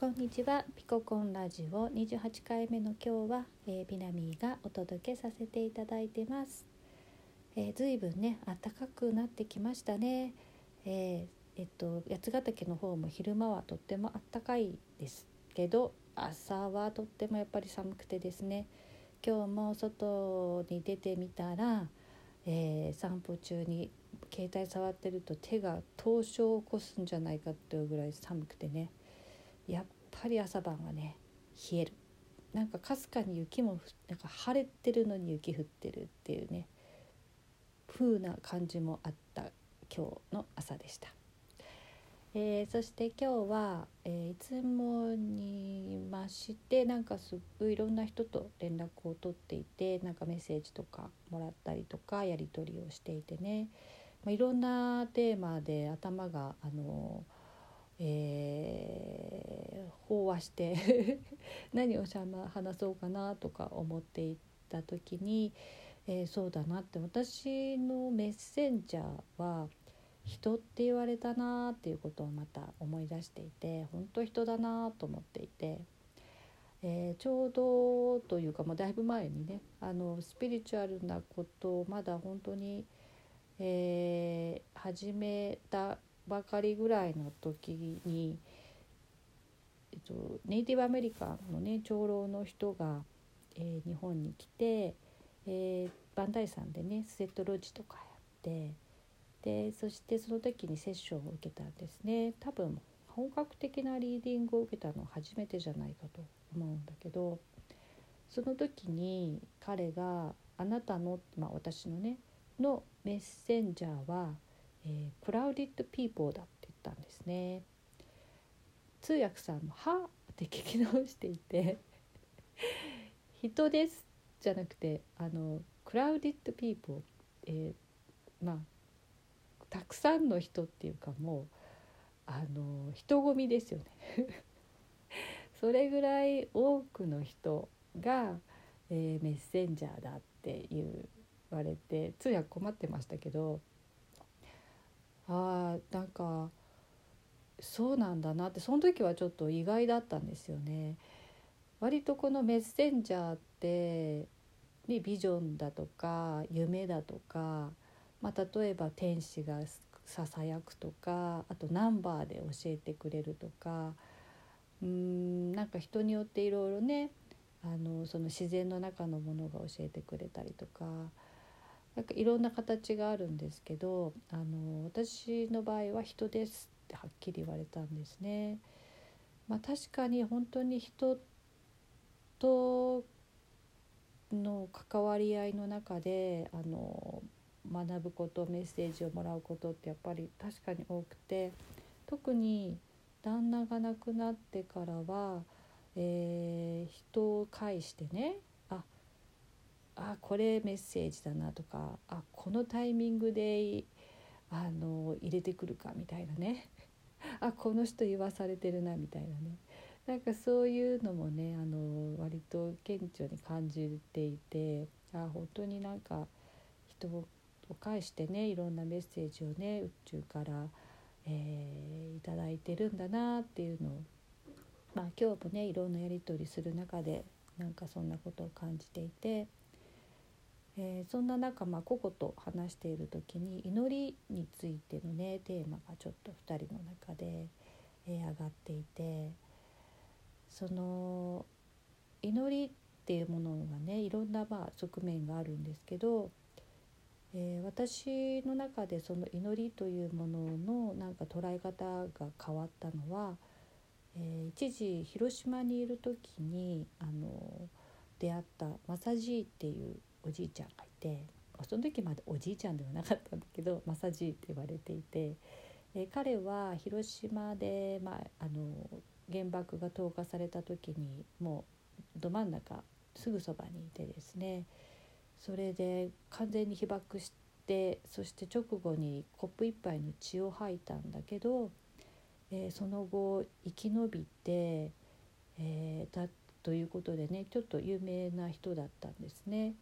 こんにちは。ピココンラジオ28回目の今日は、えー、ビナミーがお届けさせていただいてます、えー、ずいぶんね暖かくなってきましたね、えー、えっと八ヶ岳の方も昼間はとっても暖かいですけど朝はとってもやっぱり寒くてですね。今日も外に出てみたら、えー、散歩中に携帯触ってると手が凍傷を起こすんじゃないかっていうぐらい寒くてね。やっぱり朝晩はね冷えるなんかかすかに雪もなんか晴れてるのに雪降ってるっていうね風な感じもあった今日の朝でした。えー、そして今日は、えー、いつもにましてなんかすっごいいろんな人と連絡を取っていてなんかメッセージとかもらったりとかやり取りをしていてね、まあ、いろんなテーマで頭があの、えー、飽和して 何をしゃ、ま、話そうかなとか思っていた時に、えー、そうだなって私のメッセンジャーは人って言われたなっていうことをまた思い出していて本当人だなと思っていて、えー、ちょうどというかもうだいぶ前にねあのスピリチュアルなことをまだ本当に、えー、始めたばかりぐらいの時に、えっと、ネイティブアメリカンのね長老の人が、えー、日本に来て、えー、バンダイさんでねスセットロジとかやって。でそしてその時にセッションを受けたんですね多分本格的なリーディングを受けたの初めてじゃないかと思うんだけどその時に彼が「あなたの、まあ、私のねのメッセンジャーは、えー、 crowded people だ」って言ったんですね。通訳さんも「は?」って聞き直していて「人です」じゃなくてあの crowded people、えー、まあたくさんの人っていうかもうあの人混みですよね それぐらい多くの人が、えー、メッセンジャーだって言われて通訳困ってましたけどあーなんかそうなんだなってその時はちょっと意外だったんですよね。割とこのメッセンジャーってにビジョンだとか夢だとかまあ、例えば天使がささやくとかあとナンバーで教えてくれるとかうーんなんか人によっていろいろねあのその自然の中のものが教えてくれたりとかなんかいろんな形があるんですけどあの私の場合は人ですってはっきり言われたんですね。まあ、確かに本当に人との関わり合いの中であの学ぶことメッセージをもらうことってやっぱり確かに多くて特に旦那が亡くなってからは、えー、人を介してねあこれメッセージだなとかあこのタイミングであの入れてくるかみたいなね。あこの人言わされてるなみたいなね。なんかそういうのもねあの割と顕著に感じていてあ本当になんか人をを介してねいろんなメッセージをね宇宙から、えー、いただいてるんだなっていうのを、まあ、今日もねいろんなやり取りする中でなんかそんなことを感じていて、えー、そんな中、まあ、個々と話している時に祈りについてのねテーマがちょっと2人の中で、えー、上がっていてその祈りっていうものがねいろんなまあ側面があるんですけどえー、私の中でその祈りというもののなんか捉え方が変わったのは、えー、一時広島にいる時にあの出会ったマサジーっていうおじいちゃんがいてその時までおじいちゃんではなかったんだけど マサジーって言われていて、彼は広島で、まあ、あの原爆が投下された時にもうど真ん中すぐそばにいてですねそれで完全に被爆してそして直後にコップ一杯の血を吐いたんだけど、えー、その後生き延びて、えー、だということでねちょっと有名な人だったんですね。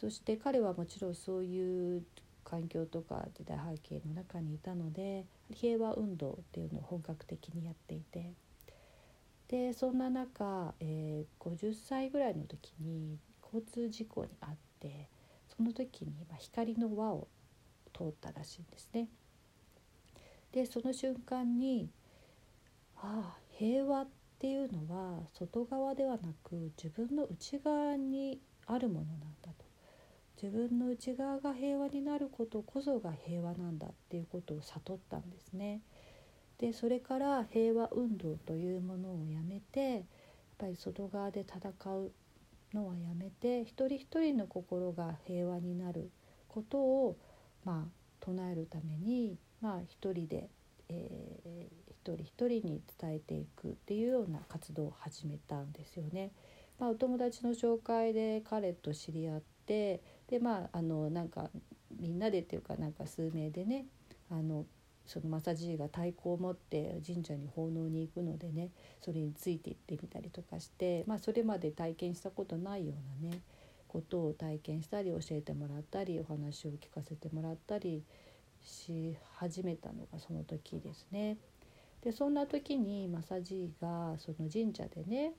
そして彼はもちろんそういう環境とか時代背景の中にいたので平和運動っていうのを本格的にやっていてでそんな中、えー、50歳ぐらいの時に交通事故に遭ってその時に、光の輪を通ったらしいんですね。でその瞬間にああ平和っていうのは外側ではなく自分の内側にあるものなんだ自分の内側が平和になることこそが平和なんだっていうことを悟ったんですね。でそれから平和運動というものをやめてやっぱり外側で戦うのはやめて一人一人の心が平和になることをまあ唱えるためにまあ一人で、えー、一人一人に伝えていくっていうような活動を始めたんですよね。まあ、お友達の紹介で彼と知り合ってでまああのなんかみんなでっていうかなんか数名でねあのそのマサジーが太鼓を持って神社に奉納に行くのでねそれについて行ってみたりとかして、まあ、それまで体験したことないようなねことを体験したり教えてもらったりお話を聞かせてもらったりし始めたのがその時ですね。でそんな時にマサジーがその神社でね、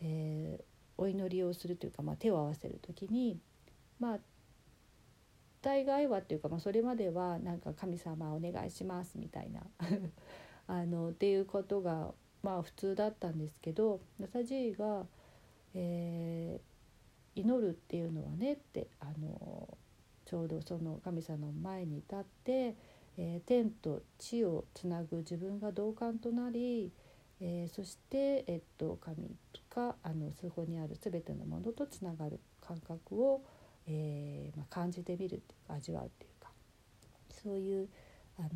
えー、お祈りをするというか、まあ、手を合わせる時にまあ大概はっていうか、まあ、それまではなんか神様お願いしますみたいな。あのっていうことがまあ普通だったんですけどマサジーが、えー、祈るっていうのはねってあのちょうどその神様の前に立って、えー、天と地をつなぐ自分が同感となり、えー、そして、えっと、神があのそこにある全てのものとつながる感覚を、えーまあ、感じてみるっていうか味わうっていうか。そういうあの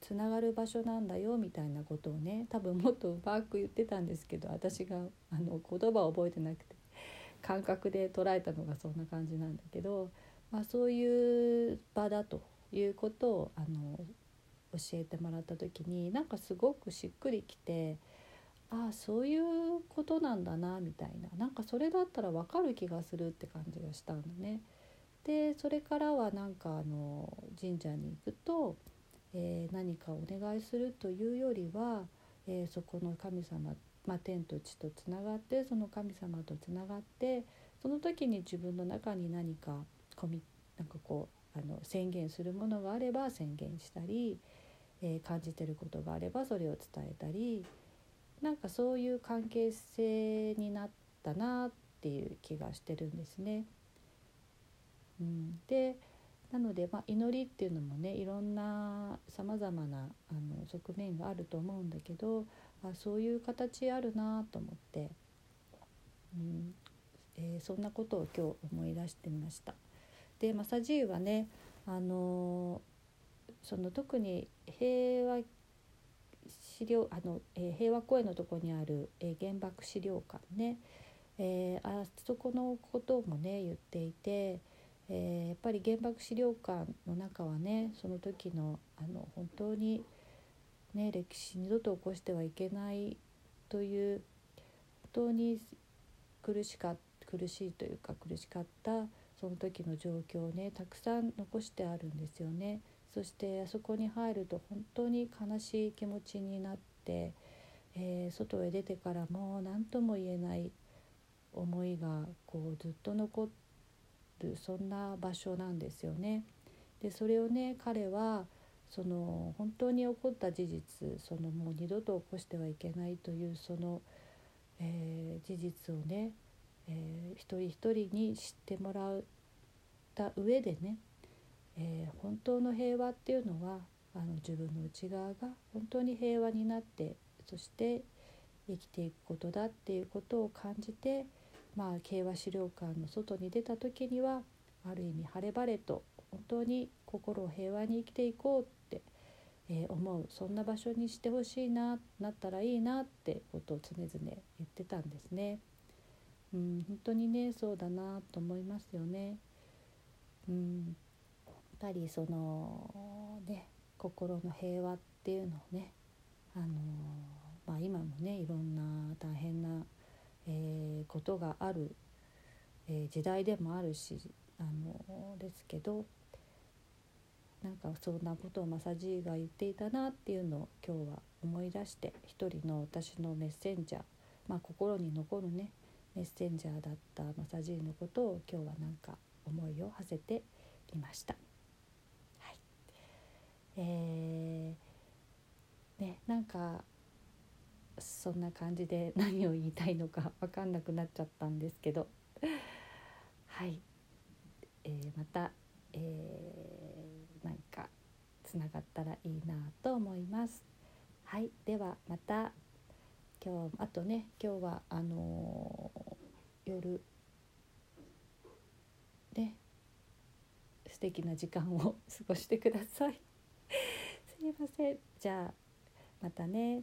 つながる場所なんだよみたいなことをね多分もっとうまく言ってたんですけど私があの言葉を覚えてなくて感覚で捉えたのがそんな感じなんだけどまあ、そういう場だということをあの教えてもらった時になんかすごくしっくりきてああそういうことなんだなみたいななんかそれだったら分かる気がするって感じがしたのね。でそれからはなんかあの神社に行くと、えー、何かお願いするというよりは、えー、そこの神様、まあ、天と地とつながってその神様とつながってその時に自分の中に何かコミなんかこうあの宣言するものがあれば宣言したり、えー、感じてることがあればそれを伝えたりなんかそういう関係性になったなっていう気がしてるんですね。うん、でなので、まあ、祈りっていうのもねいろんなさまざまなあの側面があると思うんだけどあそういう形あるなと思って、うんえー、そんなことを今日思い出してみました。でマサジーはねあのその特に平和資料あの、えー、平和公園のとこにある、えー、原爆資料館ね、えー、あそこのこともね言っていて、え、やっぱり原爆資料館の中はねその時のあの本当に、ね、歴史二度と起こしてはいけないという本当に苦しか苦しいというか苦しかったその時の状況をねたくさん残してあるんですよね。そしてあそこに入ると本当に悲しい気持ちになって、えー、外へ出てからもう何とも言えない思いがこうずっと残るそんな場所なんですよね。でそれをね彼はその本当に起こった事実そのもう二度と起こしてはいけないというその、えー、事実をね、えー、一人一人に知ってもらった上でね、えー、本当の平和っていうのはあの自分の内側が本当に平和になってそして生きていくことだっていうことを感じて、まあ、平和資料館の外に出た時にはある意味晴れ晴れと本当に心を平和に生きていこうって、えー、思うそんな場所にしてほしいななったらいいなってことを常々言ってたんですね。うん、本当にねそうだなと思いますよね。うん、ぱりそのね心の平和っていうのをねあの、まあ、今もねいろんな大変な、えー、ことがある、えー、時代でもあるしあのですけどなんかそんなことをマサジーが言っていたなっていうのを今日は思い出して一人の私のメッセンジャー、まあ、心に残るねメッセンジャーだったマサジーのことを今日はなんか思いを馳せてみました。えー、ねなんかそんな感じで 何を言いたいのか分かんなくなっちゃったんですけど はい、えー、また、えー、なんかつながったらいいなと思います。はいではまた今日あとね今日はあのー、夜ね素敵な時間を 過ごしてください。すいませんじゃあまたね。